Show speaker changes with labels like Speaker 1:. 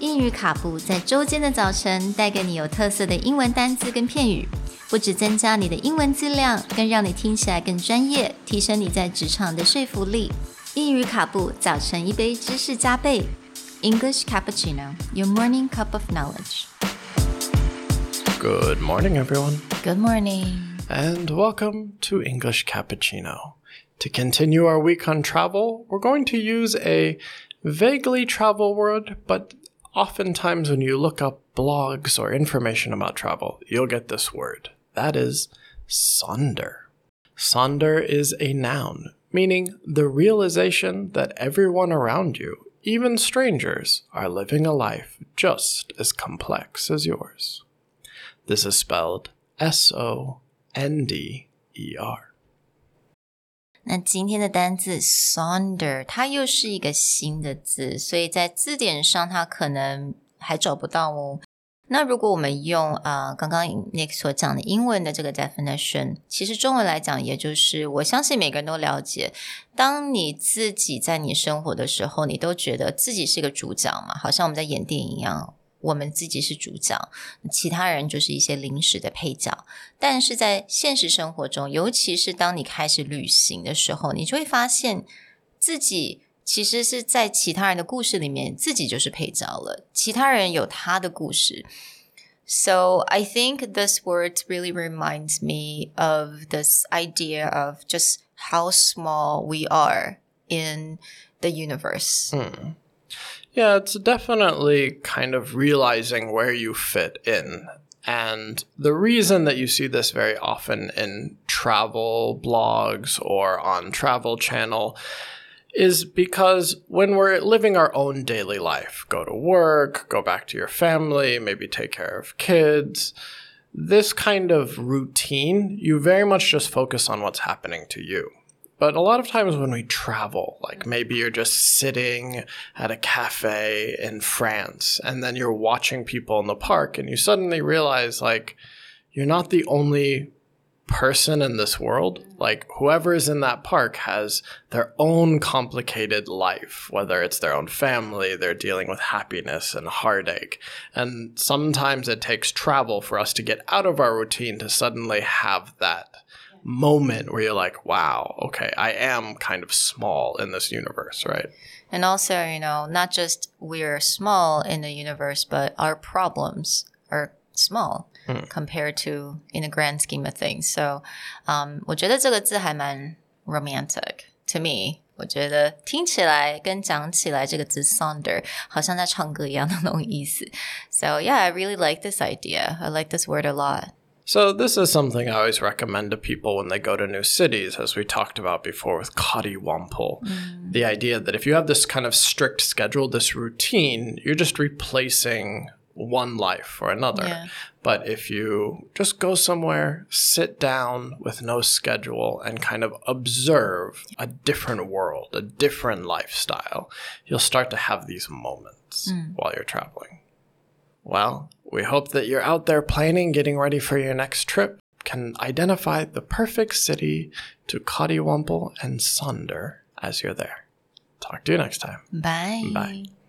Speaker 1: 英语卡布在周间的早晨带给你有特色的英文单词跟片语，不只增加你的英文质量，更让你听起来更专业，提升你在职场的说服力。英语卡布早晨一杯知识加倍，English cappuccino, your morning cup of knowledge.
Speaker 2: Good morning, everyone,
Speaker 1: Good morning.
Speaker 2: and welcome to English Cappuccino. To continue our week on travel, we're going to use a vaguely travel word, but oftentimes when you look up blogs or information about travel, you'll get this word. That is sonder. Sonder is a noun, meaning the realization that everyone around you, even strangers, are living a life just as complex as yours. This is spelled S O N D E R.
Speaker 1: 那今天的单字 sonder，它又是一个新的字，所以在字典上它可能还找不到哦。那如果我们用呃刚刚 Nick 所讲的英文的这个 definition，其实中文来讲，也就是我相信每个人都了解，当你自己在你生活的时候，你都觉得自己是个主角嘛，好像我们在演电影一样。我们自己是主角，其他人就是一些临时的配角。但是在现实生活中，尤其是当你开始旅行的时候，你就会发现自己其实是在其他人的故事里面，自己就是配角了。其他人有他的故事。So I think this word really reminds me of this idea of just how small we are in the universe.
Speaker 2: Yeah, it's definitely kind of realizing where you fit in. And the reason that you see this very often in travel blogs or on Travel Channel is because when we're living our own daily life, go to work, go back to your family, maybe take care of kids, this kind of routine, you very much just focus on what's happening to you. But a lot of times when we travel, like maybe you're just sitting at a cafe in France and then you're watching people in the park and you suddenly realize like you're not the only person in this world. Like whoever is in that park has their own complicated life, whether it's their own family, they're dealing with happiness and heartache. And sometimes it takes travel for us to get out of our routine to suddenly have that moment where you're like, wow, okay, I am kind of small in this universe, right?
Speaker 1: And also, you know, not just we're small in the universe, but our problems are small mm. compared to in the grand scheme of things. So, um, 我觉得这个字还蛮 romantic to me. 我觉得听起来跟讲起来这个字 “sonder” 好像在唱歌一样的那种意思。So yeah, I really like this idea. I like this word a lot.
Speaker 2: So, this is something I always recommend to people when they go to new cities, as we talked about before with Kari Wampul. Mm. The idea that if you have this kind of strict schedule, this routine, you're just replacing one life for another.
Speaker 1: Yeah.
Speaker 2: But if you just go somewhere, sit down with no schedule, and kind of observe a different world, a different lifestyle, you'll start to have these moments mm. while you're traveling. Well, we hope that you're out there planning, getting ready for your next trip, can identify the perfect city to Kadiwample and sonder as you're there. Talk to you next time.
Speaker 1: Bye.
Speaker 2: Bye.